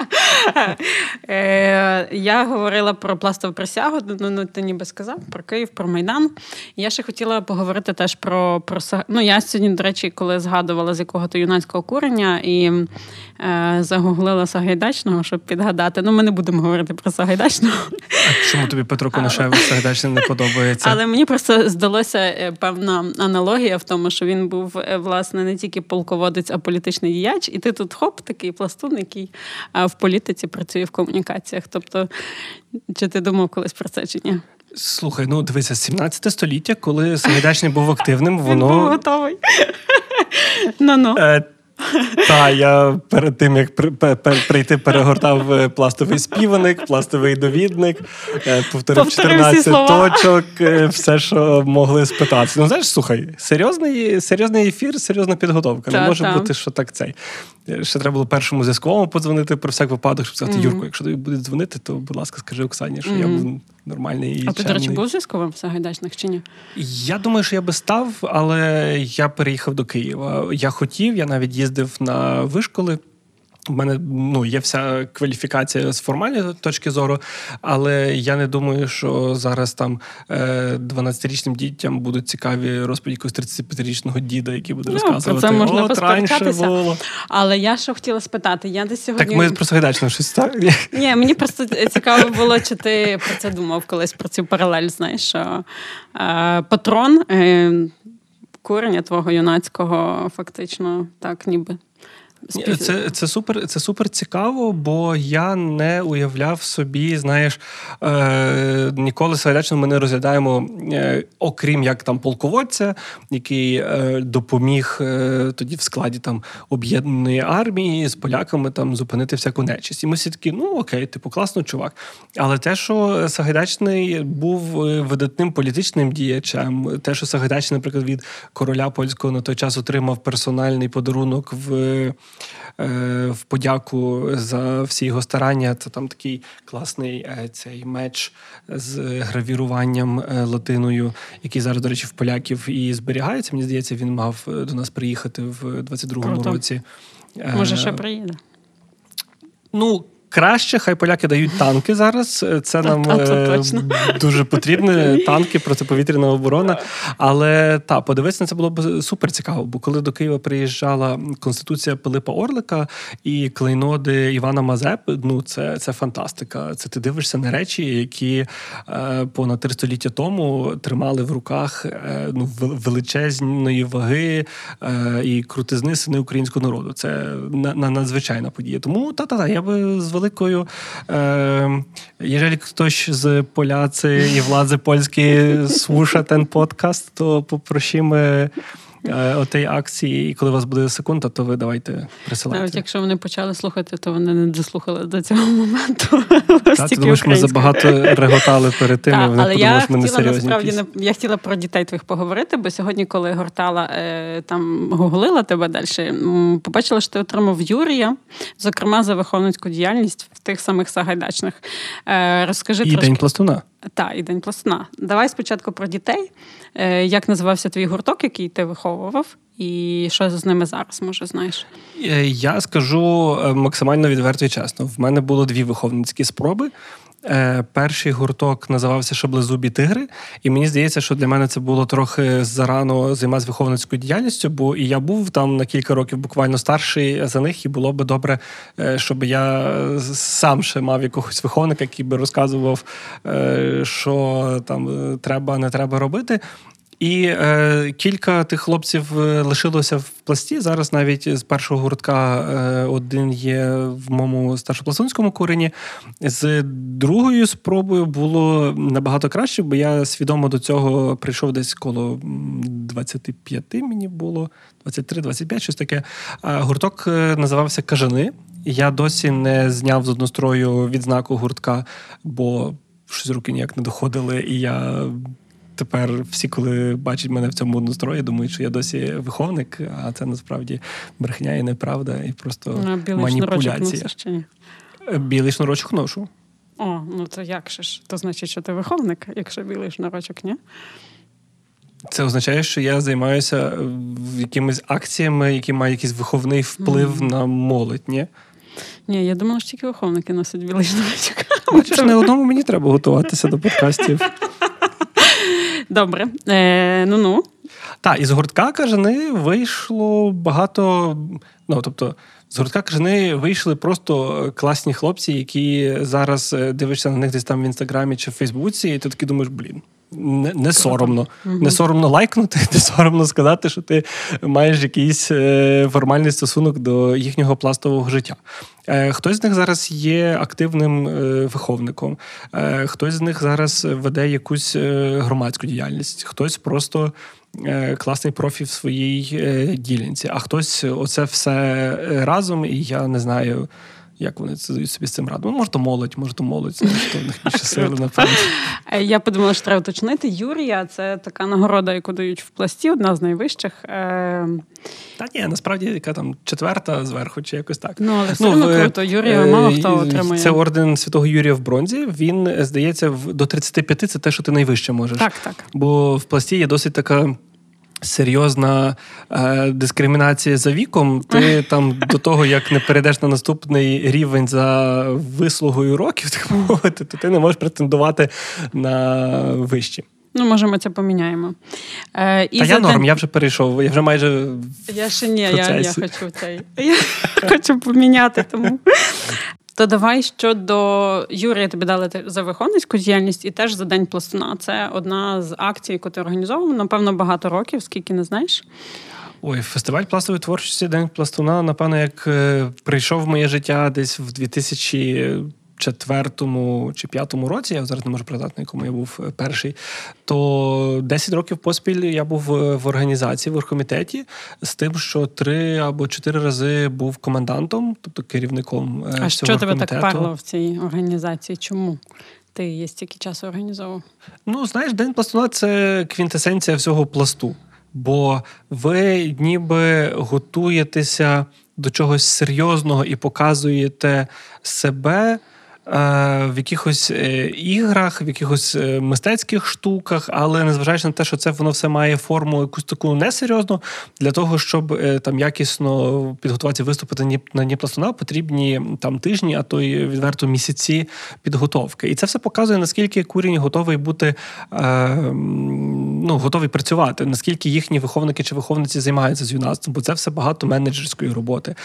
Е, я говорила про пластову присягу, ну, ну ти ніби сказав, про Київ, про Майдан. Я ще хотіла поговорити теж про, про ну, я сьогодні, до речі, коли згадувала з якого-то юнацького курення і е, загуглила Сагайдачного, щоб підгадати. Ну, ми не будемо говорити про Сагайдачного. А чому тобі Петро Конашевич Сагайдачний не подобається? Але мені просто здалося е, певна аналогія в тому, що він був е, власне не тільки полководець, а політичний діяч, і ти тут хоп, такий пластун, який в політиці працює в комунікаціях. Тобто, чи ти думав колись про це чи ні? Слухай, ну дивися, 17 століття, коли Сагайдачний був активним, воно Він був готовий. Е, та, я перед тим, як прийти, перегортав е, пластовий співаник, пластовий довідник, е, повторив Повторив 14 слова. точок, е, все, що могли спитати. Ну, знаєш, слухай, серйозний, серйозний ефір, серйозна підготовка. Та, Не може та. бути, що так цей. Ще треба було першому зв'язковому подзвонити про всяк випадок, щоб сказати, Юрко, якщо тобі буде дзвонити, то, будь ласка, скажи Оксані, що я був нормальний і А ти, до речі, був зв'язковим в Сагайдачних чи ні? Я думаю, що я би став, але я переїхав до Києва. Я хотів, я навіть їздив на вишколи. У мене ну, є вся кваліфікація з формальної точки зору, але я не думаю, що зараз там 12-річним дітям будуть цікаві розповіді якогось 35-річного діда, який буде Ну, розказувати. це можна було. Але я що хотіла спитати, я десь сьогодні. Так ми про Сагайдачного щось так. Ні, мені просто цікаво було, чи ти про це думав колись про цю паралель. Знаєш, що е, патрон е, курення твого юнацького фактично так ніби. Спів- Це, це, супер, це супер цікаво, бо я не уявляв собі, знаєш, е, ніколи Сагайдачного ми не розглядаємо, е, окрім як там полководця, який е, допоміг е, тоді в складі там об'єднаної армії з поляками там зупинити всяку нечисть. І ми всі такі, ну окей, типу, класно, чувак. Але те, що Сагайдачний був е, видатним політичним діячем, те, що Сагайдачний, наприклад, від короля польського на той час отримав персональний подарунок в. Е, В подяку за всі його старання. Це там такий класний е, цей меч з гравіруванням е, латиною, який зараз, до речі, в поляків і зберігається. Мені здається, він мав до нас приїхати в 22-му Круто. році. Може, ще приїде. Ну, краще, хай поляки дають танки зараз. Це нам е, дуже потрібні танки, протиповітряна оборона. Але та, подивитися на це було б супер цікаво. Бо коли до Києва приїжджала Конституція Пилипа Орлика і клейноди Івана Мазепи, ну це, це фантастика. Це ти дивишся на речі, які е, понад три століття тому тримали в руках е, ну, величезної ваги е, і крутизни сини українського народу. Це на, на надзвичайна подія. Тому та-та-та, я би з великою. Е, Jeżeli ktoś z Polacy i władze polskie słucha ten podcast, to poprosimy е, акції, і коли у вас буде секунда, то ви давайте Навіть якщо вони почали слухати, то вони не дослухали до цього моменту. Та, ти думаєш, ми забагато реготали перед тим, і вони але подумали, що ми не серйозні. насправді я хотіла про дітей твоїх поговорити, бо сьогодні, коли гортала е, там гуглила тебе далі, побачила, що ти отримав Юрія, зокрема за виховницьку діяльність в тих самих Сагайдачних. Е, розкажи І трошки. день пластуна. Так, і день пластуна. Давай спочатку про дітей. Е, як називався твій гурток, який ти виховував, і що з ними зараз, може, знаєш? Е, Я скажу е, максимально відверто і чесно. В мене було дві виховницькі спроби. Е, Перший гурток називався Шаблезубі тигри, і мені здається, що для мене це було трохи зарано займатися виховницькою діяльністю, бо і я був там на кілька років буквально старший за них, і було би добре, е, щоб я сам ще мав якогось виховника, який би розказував, е, що там треба, не треба робити. І е, кілька тих хлопців е, лишилося в пласті. Зараз навіть з першого гуртка е, один є в моєму старшопластунському курені. З другою спробою було набагато краще, бо я свідомо до цього прийшов десь коло м, 25 мені було, 23-25, щось таке. А гурток е, називався Кажани. Я досі не зняв з однострою відзнаку гуртка, бо щось руки ніяк не доходили, і я тепер всі, коли бачать мене в цьому однострої, думають, що я досі виховник, а це насправді брехня і неправда, і просто Ну, білий шнурочок маніпуляція. носиш ні? Е, Білий шнурочок ношу. О, ну то як же ж? То значить, що ти виховник, якщо білий шнурочок, ні? Це означає, що я займаюся е, якимись акціями, які мають якийсь виховний вплив на молодь. Ні? Ні, я думала, що тільки виховники носять білий шнурочок. Бачиш, не одному мені треба готуватися до подкастів. Добре. Е, ну ну. Так, із гуртка кажани вийшло багато. Ну, тобто, з гуртка кажани вийшли просто класні хлопці, які зараз е, дивишся на них десь там в інстаграмі чи в Фейсбуці, і ти такий думаєш, блін. Не, не соромно. Не соромно лайкнути, не соромно сказати, що ти маєш якийсь е, формальний стосунок до їхнього пластового життя. Е, хтось з них зараз є активним е, виховником, е, хтось з них зараз веде якусь е, громадську діяльність, хтось просто е, класний профі в своїй ділянці, а хтось оце все разом, і я не знаю. Як вони це дають собі з цим раду? Ну, може, то молодь, може, то молодь, то в них більше сили, напевно. Я подумала, що треба уточнити. Юрія це така нагорода, яку дають в пласті, одна з найвищих. Е, Та ні, насправді яка там четверта зверху, чи якось так. Ну, але все одно в- круто. Юрія е, мало хто отримує. Це орден святого Юрія в бронзі. Він, здається, до 35 це те, що ти найвище можеш. Так, так. Бо в пласті є досить така. Серйозна е, дискримінація за віком, ти там до того, як не перейдеш на наступний рівень за вислугою років, так мовити, то ти не можеш претендувати на вищі. Ну, може, ми це поміняємо. Е, і Та я норм, я вже перейшов, я вже майже. Я ще ні, я я хочу цей. Я хочу поміняти тому. То давай щодо Юрія тобі дали за виховницьку діяльність і теж за День пластуна. Це одна з акцій, яку ти організовував, напевно, багато років, скільки не знаєш. Ой, фестиваль пластової творчості День пластуна, напевно, як е, прийшов в моє життя десь в 2000 четвертому чи п'ятому році, я зараз не можу пригадати, на якому я був е, перший, то 10 років поспіль я був в організації в оргкомітеті з тим, що три або чотири рази був комендантом, тобто керівником. Е, а що тебе так парло в цій організації? Чому? Ти є стільки часу організовував? Ну, знаєш, День пластуна це квінтесенція всього пласту. Бо ви ніби готуєтеся до чогось серйозного і показуєте себе Е, в якихось е, іграх, в якихось е, мистецьких штуках, але незважаючи на те, що це воно все має форму якусь таку несерйозну, для того, щоб там якісно підготуватися виступити на Дніпластуна, потрібні там тижні, а то й відверто місяці підготовки. І це все показує, наскільки курінь готовий бути ну, готовий працювати, наскільки їхні виховники чи виховниці займаються з юнацтвом, бо це все багато менеджерської роботи,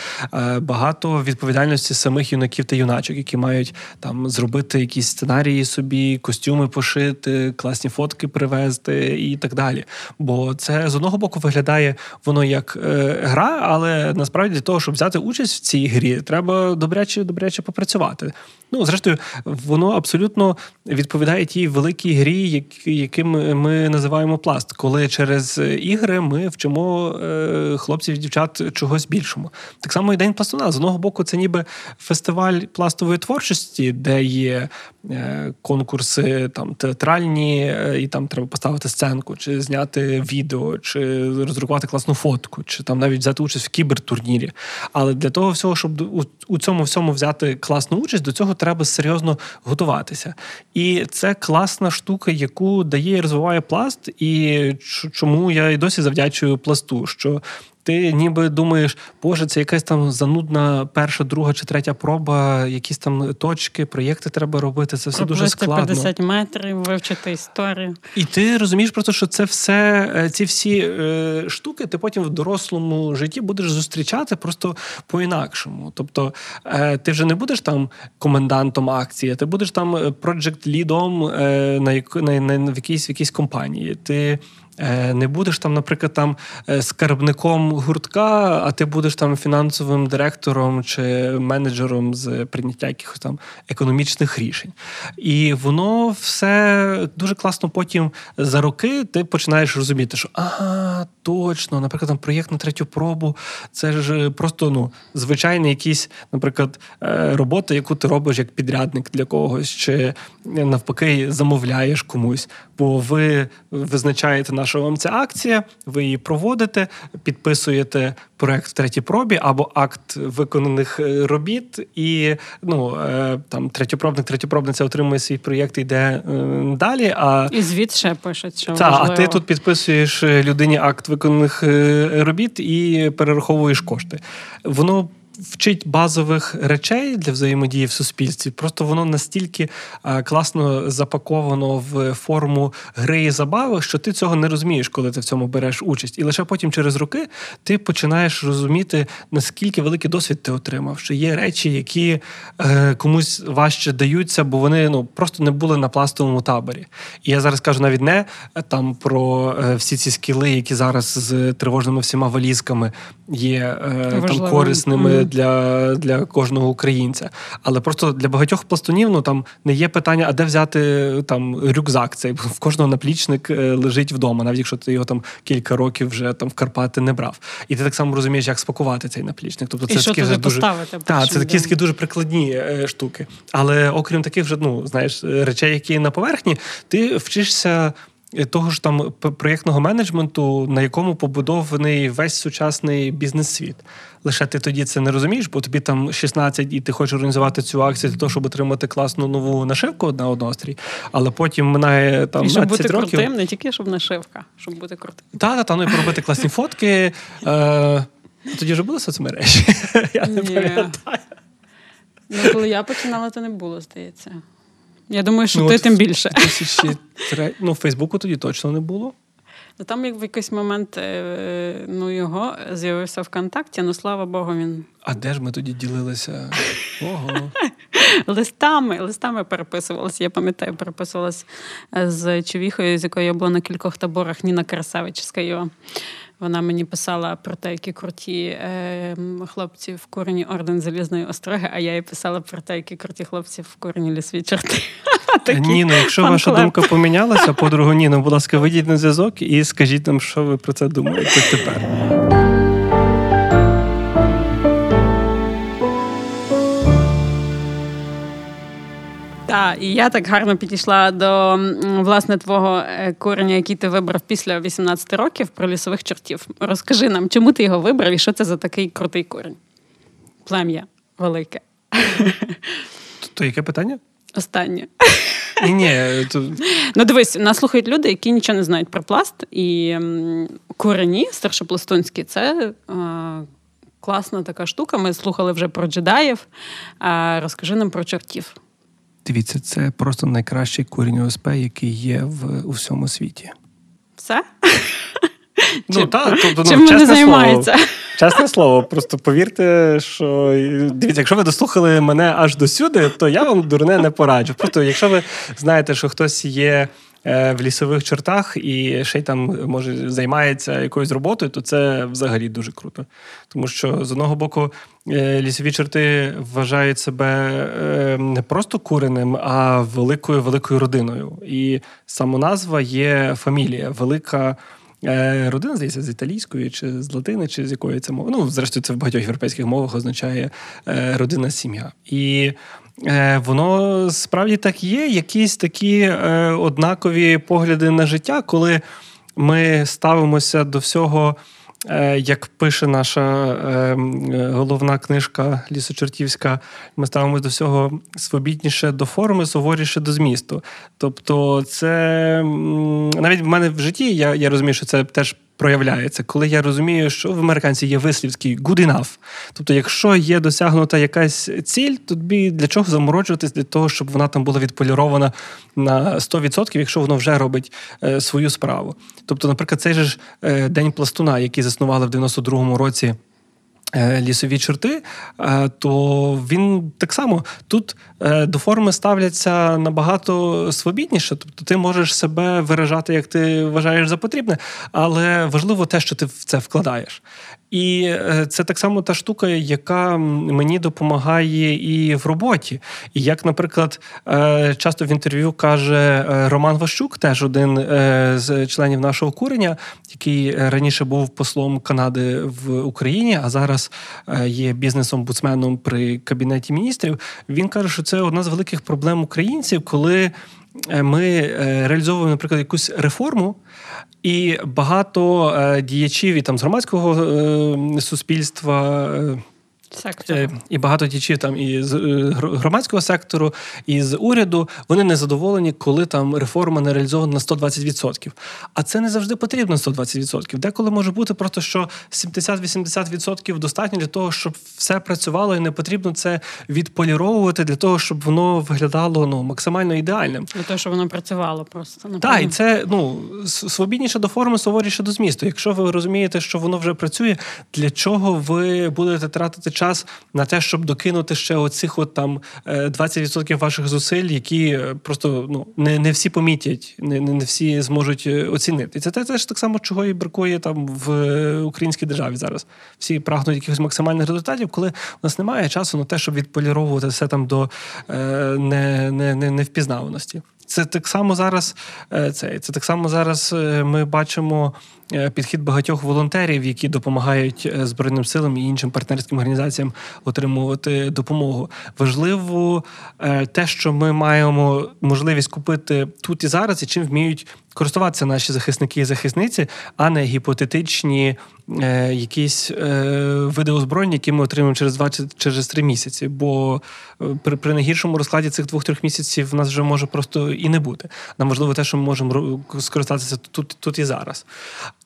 багато відповідальності самих юнаків та юначок, які мають там зробити якісь сценарії собі, костюми пошити, класні фотки привезти і так далі. Бо це з одного боку виглядає воно як е, гра, але насправді для того, щоб взяти участь в цій грі, треба добряче добряче попрацювати. Ну, зрештою, воно абсолютно відповідає тій великій грі, яким ми називаємо пласт, коли через ігри ми вчимо е, хлопців і дівчат чогось більшому. Так само і день пластуна. З одного боку, це ніби фестиваль пластової творчості, де є е, конкурси там театральні, е, і там треба поставити сценку, чи зняти відео, чи роздрукувати класну фотку, чи там навіть взяти участь в кібертурнірі. Але для того всього, щоб у цьому всьому взяти класну участь, до цього треба серйозно готуватися. І це класна штука, яку дає і розвиває пласт, і чому я і досі завдячую пласту. що ти ніби думаєш, боже, це якась там занудна перша, друга чи третя проба, якісь там точки, проєкти треба робити. Це все Про дуже складно. 50 метрів, вивчити історію. І ти розумієш просто, що це все, е, ці всі е, штуки, ти потім в дорослому житті будеш зустрічати просто по-інакшому. Тобто е, ти вже не будеш там комендантом акції, ти будеш там проджект-лідом е, на, на, на, на в якійсь в якійсь компанії. Ти не будеш там, наприклад, там е, скарбником гуртка, а ти будеш там фінансовим директором чи менеджером з прийняття якихось там економічних рішень. І воно все дуже класно потім за роки ти починаєш розуміти, що ага, точно, наприклад, там проєкт на третю пробу це ж просто ну, звичайний якийсь, наприклад, е, робота, яку ти робиш як підрядник для когось, чи навпаки замовляєш комусь, бо ви визначаєте на що вам ця акція, ви її проводите, підписуєте проект в третій пробі або акт виконаних е, робіт, і ну е, там третєпробник, третєпробниця отримує свій проєкт, йде е, далі. А і звіт ще пишуть, що та, а ти тут підписуєш людині акт виконаних робіт і перераховуєш кошти. Воно вчить базових речей для взаємодії в суспільстві. Просто воно настільки класно запаковано в форму гри і забави, що ти цього не розумієш, коли ти в цьому береш участь. І лише потім через роки ти починаєш розуміти, наскільки великий досвід ти отримав. Що є речі, які е, комусь важче даються, бо вони ну просто не були на пластовому таборі. І я зараз кажу навіть не е, там про е, всі ці скіли, які зараз з тривожними всіма валізками є е, там корисними для для кожного українця. Але просто для багатьох пластунів ну там не є питання, а де взяти там рюкзак. Цей в кожного наплічник е, лежить вдома, навіть якщо ти його там кілька років вже там в Карпати не брав. І ти так само розумієш, як спакувати цей наплічник. Тобто це І такі вже дуже Так, це такі, такі дуже прикладні е, штуки. Але окрім таких вже ну знаєш речей, які на поверхні, ти вчишся того ж там проєктного менеджменту, на якому побудований весь сучасний бізнес-світ. Лише ти тоді це не розумієш, бо тобі там 16 і ти хочеш організувати цю акцію для того, щоб отримати класну нову нашивку на однострій, але потім минає там і щоб 20 бути років. крутим, не тільки щоб нашивка, щоб бути крутим. Так, так, та, ну і поробити класні фотки. Е, Тоді вже були соцмережі. Я не Ні. пам'ятаю. Ну, коли я починала, то не було, здається. Я думаю, що Ну, ти от тим більше. 2003... Ну, Фейсбуку тоді точно не було. Ну, Там як в якийсь момент е, ну, його з'явився ВКонтакті, ну слава Богу, він А де ж ми тоді ділилися? Ого. листами, листами переписувалася. Я пам'ятаю, переписувалася з човіхою, з якою я була на кількох таборах Ніна Красавичська з Києва. Вона мені писала про те, які круті е, хлопці в корені орден залізної остроги, а я їй писала про те, які круті хлопці в корені лісові чорти. Такий Ніно, якщо ваша думка помінялася, подругу Ніно, будь ласка, вийдіть на зв'язок і скажіть нам, що ви про це думаєте тепер. Так, і я так гарно підійшла до власне твого е, кореня, який ти вибрав після 18 років про лісових чортів. Розкажи нам, чому ти його вибрав і що це за такий крутий корінь? Плем'я велике. То, то яке питання? Останнє. Ні, ні, то... Ну, дивись, нас слухають люди, які нічого не знають про пласт, і корені старшопластунські це е, класна така штука. Ми слухали вже про джедаїв. Розкажи нам про чортів. Дивіться, це просто найкращий курінь ОСП, який є в у всьому світі. Все? Ну, Чим- та, тобто, ну, Чим вони чесне займається? Слово, чесне слово, просто повірте, що дивіться, якщо ви дослухали мене аж до сюди, то я вам дурне не пораджу. Просто якщо ви знаєте, що хтось є в лісових чортах і ще й там може займається якоюсь роботою, то це взагалі дуже круто. Тому що з одного боку е, лісові чорти вважають себе е, не просто куреним, а великою великою родиною. І самоназва є фамілія, велика. Е, Родина, здається, з італійської, чи з латини, чи з якої це мови. Ну, зрештою, це в багатьох європейських мовах означає е, родина сім'я. І е, воно справді так є. Якісь такі е, однакові погляди на життя, коли ми ставимося до всього. Е, Як пише наша е, е, головна книжка Лісочортівська, ми ставимося до всього свобідніше до форми, суворіше до змісту. Тобто, це навіть в мене в житті я, я розумію, що це теж проявляється, коли я розумію, що в американці є вислівський good enough. Тобто, якщо є досягнута якась ціль, то тобі для чого заморочуватись для того, щоб вона там була відполірована на 100%, якщо воно вже робить е, свою справу. Тобто, наприклад, цей же ж е, день пластуна, який заснували в 92-му році. Е, Лісові чорти, е, то він так само тут е, до форми ставляться набагато свобідніше. Тобто ти можеш себе виражати, як ти вважаєш за потрібне, але важливо те, що ти в це вкладаєш. І це так само та штука, яка мені допомагає і в роботі. І як, наприклад, часто в інтерв'ю каже Роман Ващук, теж один з членів нашого курення, який раніше був послом Канади в Україні, а зараз е, є бізнес-омбудсменом при кабінеті міністрів. Він каже, що це одна з великих проблем українців, коли. е, Ми е, реалізовуємо, наприклад, якусь реформу, і багато діячів і там з громадського суспільства. Е, Сектор. Е, І багато діячів там і з е, громадського сектору, і з уряду вони не задоволені, коли там реформа не реалізована на 120%. А це не завжди потрібно 120%. Деколи може бути просто, що 70-80% достатньо для того, щоб все працювало, і не потрібно це відполіровувати для того, щоб воно виглядало ну максимально ідеальним. Для того, щоб воно працювало просто. Так, і це ну свобідніше до форми, суворіше до змісту. Якщо ви розумієте, що воно вже працює, для чого ви будете тратити час на те, щоб докинути ще оцих от там е, 20% ваших зусиль, які е, просто ну не, не всі помітять, не, не всі зможуть е, оцінити. І це теж так само, чого і бракує там в е, українській державі зараз. Всі прагнуть якихось максимальних результатів, коли у нас немає часу на те, щоб відполіровувати все там до е, не, не, не, невпізнаваності. Це так само зараз. е, Це, це так само зараз е, ми бачимо е, підхід багатьох волонтерів, які допомагають е, Збройним силам і іншим партнерським організаціям отримувати допомогу. Важливо е, те, що ми маємо можливість купити тут і зараз, і чим вміють користуватися наші захисники і захисниці, а не гіпотетичні е, якісь е, види озброєння, які ми отримаємо через два через три місяці. Бо е, при, при найгіршому розкладі цих двох-трьох місяців в нас вже може просто і не бути. Нам важливо те, що ми можемо скористатися тут, тут і зараз.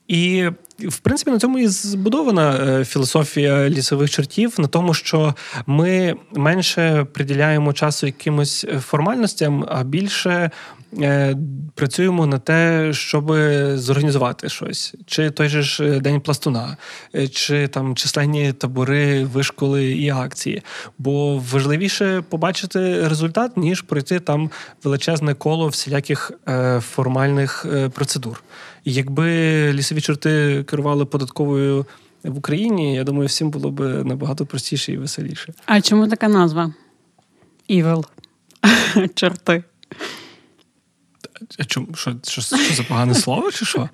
І в принципі на цьому і збудована е, філософія лісових чертів на тому, що ми менше приділяємо часу якимось формальностям, а більше е, працюємо на те, щоб зорганізувати щось, чи той же ж е, день пластуна, чи там численні табори, вишколи і акції. Бо важливіше побачити результат, ніж пройти там величезне коло всіляких формальних процедур. Якби лісові чорти керували податковою в Україні, я думаю, всім було б набагато простіше і веселіше. А чому така назва? Evil. Чорти. Чому що, що, що за погане слово, чи що?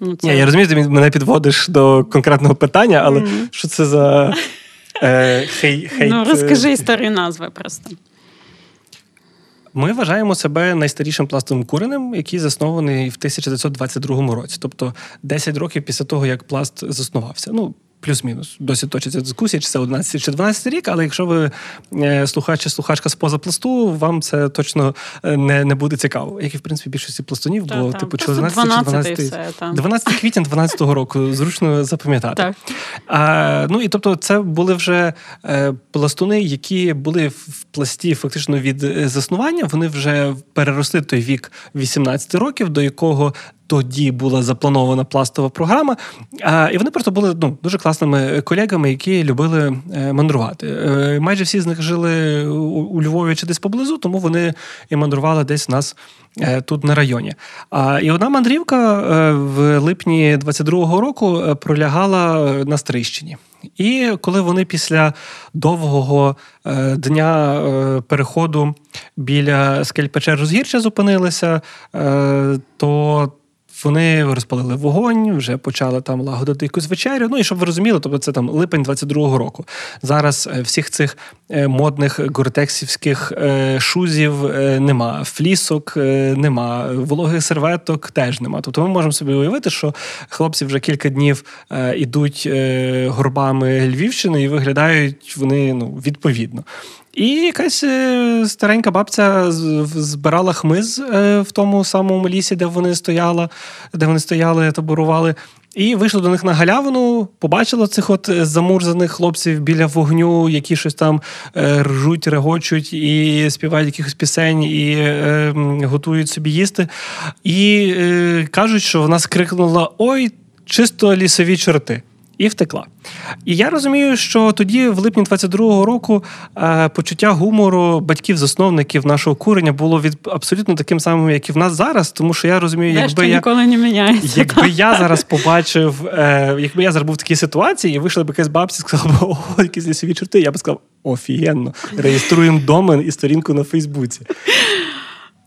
Ну, це... Ні, Я розумію, ти мене підводиш до конкретного питання, але mm-hmm. що це за е, хей, хейт? Ну, розкажи історію назви просто. Ми вважаємо себе найстарішим пластовим куреним, який заснований в 1922 році, тобто 10 років після того, як пласт заснувався. Ну, Плюс-мінус. Досі точиться дискусія, чи це 11 чи 12 рік, але якщо ви е, слухач чи слухачка з поза пласту, вам це точно е, не не буде цікаво. Як і в принципі більшості пластунів, бо та. типу чи 11 чи 12 все, 12 квітня 12-го року зручно запам'ятати. Так. А, Ну і тобто, це були вже е, пластуни, які були в пласті фактично від заснування. Вони вже переросли той вік 18 років, до якого тоді була запланована пластова програма. А, І вони просто були ну, дуже класними колегами, які любили е, мандрувати. Е, майже всі з них жили у, Львові чи десь поблизу, тому вони і мандрували десь у нас. Е, тут на районі. А, І одна мандрівка в липні 22-го року пролягала на Стрищині. І коли вони після довгого дня переходу біля скель печер розгірча зупинилися, то вони розпалили вогонь, вже почали там лагодити якусь вечерю. Ну і щоб ви розуміли, тобто це там липень 22-го року. Зараз е, всіх цих е, модних гортексівських е, шузів нема, флісок нема, вологих серветок теж нема. Тобто ми можемо собі уявити, що хлопці вже кілька днів ідуть горбами Львівщини і виглядають вони ну, відповідно. І якась е, старенька бабця збирала хмиз е, в тому самому лісі, де вони стояли, де вони стояли, таборували. І вийшла до них на галявину, побачила цих от замурзаних хлопців біля вогню, які щось там е, ржуть, регочуть і співають якихось пісень, і е, готують собі їсти. І е, кажуть, що вона скрикнула: Ой, чисто лісові чорти і втекла. І я розумію, що тоді, в липні 22-го року, е, почуття гумору батьків-засновників нашого курення було від абсолютно таким самим, як і в нас зараз. Тому що я розумію, якби я ніколи не міняється. Якби я зараз побачив, е, якби я зараз був в такій ситуації, і вийшла б якась бабця, сказала б, о, якісь лісові чорти, я б сказав, офігенно, реєструємо домен і сторінку на Фейсбуці.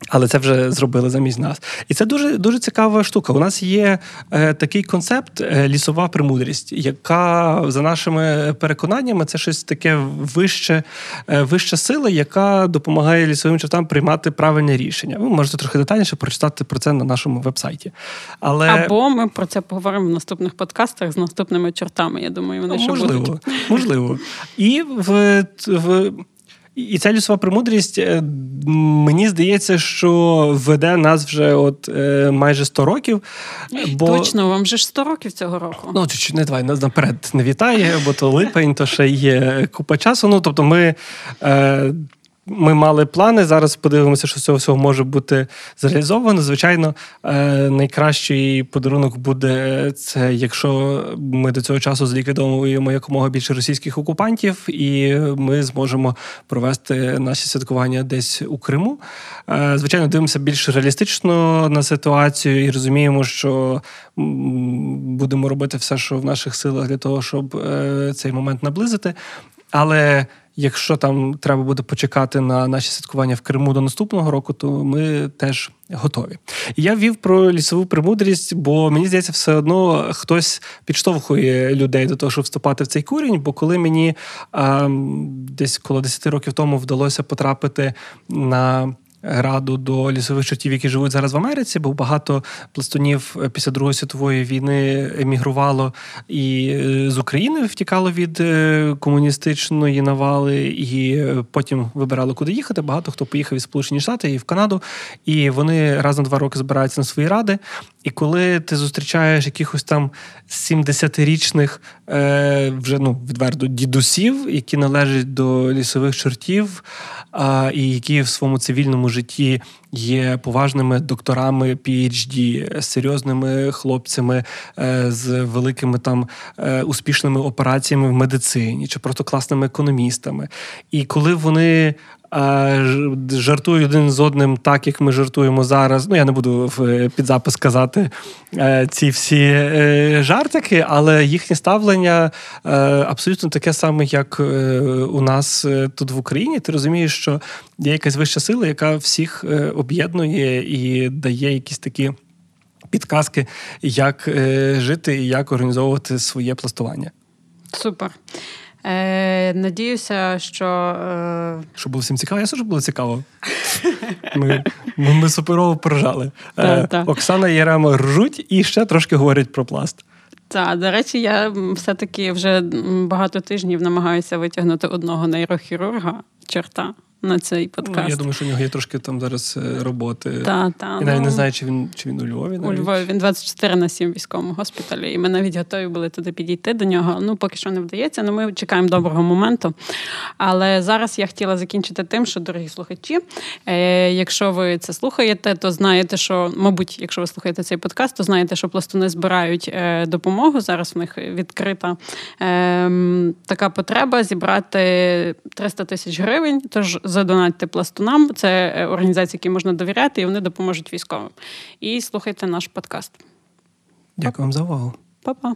Але це вже зробили замість нас. І це дуже дуже цікава штука. У нас є е, такий концепт е, лісова премудрість, яка за нашими переконаннями це щось таке вище, е, вища сила, яка допомагає лісовим чортам приймати правильне рішення. Ви можете трохи детальніше прочитати про це на нашому вебсайті. Але... Або ми про це поговоримо в наступних подкастах з наступними чортами. Я думаю, вони ну, ще можливо, будуть. можливо. І в, в і ця лісова премудрість, е, мені здається, що веде нас вже от е, майже 100 років. Бо... Точно, вам же ж 100 років цього року. Ну, чуть-чуть не давай наперед не вітає, бо то липень, то ще є купа часу. Ну, тобто ми. Е, ми мали плани. Зараз подивимося, що цього всього може бути зреалізовано. Звичайно, е, найкращий подарунок буде це, якщо ми до цього часу зліквідовуємо якомога більше російських окупантів, і ми зможемо провести наші святкування десь у Криму. Е, звичайно, дивимося більш реалістично на ситуацію і розуміємо, що будемо робити все, що в наших силах для того, щоб е, цей момент наблизити. Але Якщо там треба буде почекати на наші святкування в Криму до наступного року, то ми теж готові. Я вів про лісову премудрість, бо мені здається, все одно хтось підштовхує людей до того, щоб вступати в цей курінь. Бо коли мені а, десь коло 10 років тому вдалося потрапити на раду до лісових чортів, які живуть зараз в Америці, бо багато пластунів е, після Другої світової війни емігрувало і е, з України втікало від е, комуністичної навали, і потім вибирали, куди їхати. Багато хто поїхав із Сполучені Штати і в Канаду, і вони раз на два роки збираються на свої ради. І коли ти зустрічаєш якихось там 70-річних е, вже ну відверто дідусів, які належать до лісових чортів, а, і які в своєму цивільному житті є поважними докторами PHD, серйозними хлопцями е, з великими там е, успішними операціями в медицині, чи просто класними економістами. І коли вони жартують один з одним, так як ми жартуємо зараз. Ну я не буду в підзапис казати е, ці всі е, жартики, але їхнє ставлення е, абсолютно таке саме, як у нас тут в Україні. Ти розумієш, що є якась вища сила, яка всіх об'єднує і дає якісь такі. Підказки, як жити і як організовувати своє пластування. Супер. Е, Надіюся, що. Е... Що було всім цікаво, я що було цікаво. Ми ми, ми суперово поржали. Е, Оксана і Ярема ржуть і ще трошки говорять про пласт. Так, до речі, я все-таки вже багато тижнів намагаюся витягнути одного нейрохірурга чорта на цей подкаст. Ну, я думаю, що у нього є трошки там зараз е, роботи. Та, та, і навіть ну, не знаю, чи він чи він у Львові. Навіть. У Львові він 24 на 7 в військовому госпіталі. І ми навіть готові були туди підійти до нього. Ну, поки що не вдається, але ми чекаємо доброго моменту. Але зараз я хотіла закінчити тим, що, дорогі слухачі, е, якщо ви це слухаєте, то знаєте, що, мабуть, якщо ви слухаєте цей подкаст, то знаєте, що пластуни збирають е, допомогу. Зараз в них відкрита е, така потреба зібрати 300 тисяч гривень. Тож задонатьте пластунам. Це е, організації, які можна довіряти, і вони допоможуть військовим. І слухайте наш подкаст. Дякую вам за увагу. Па-па.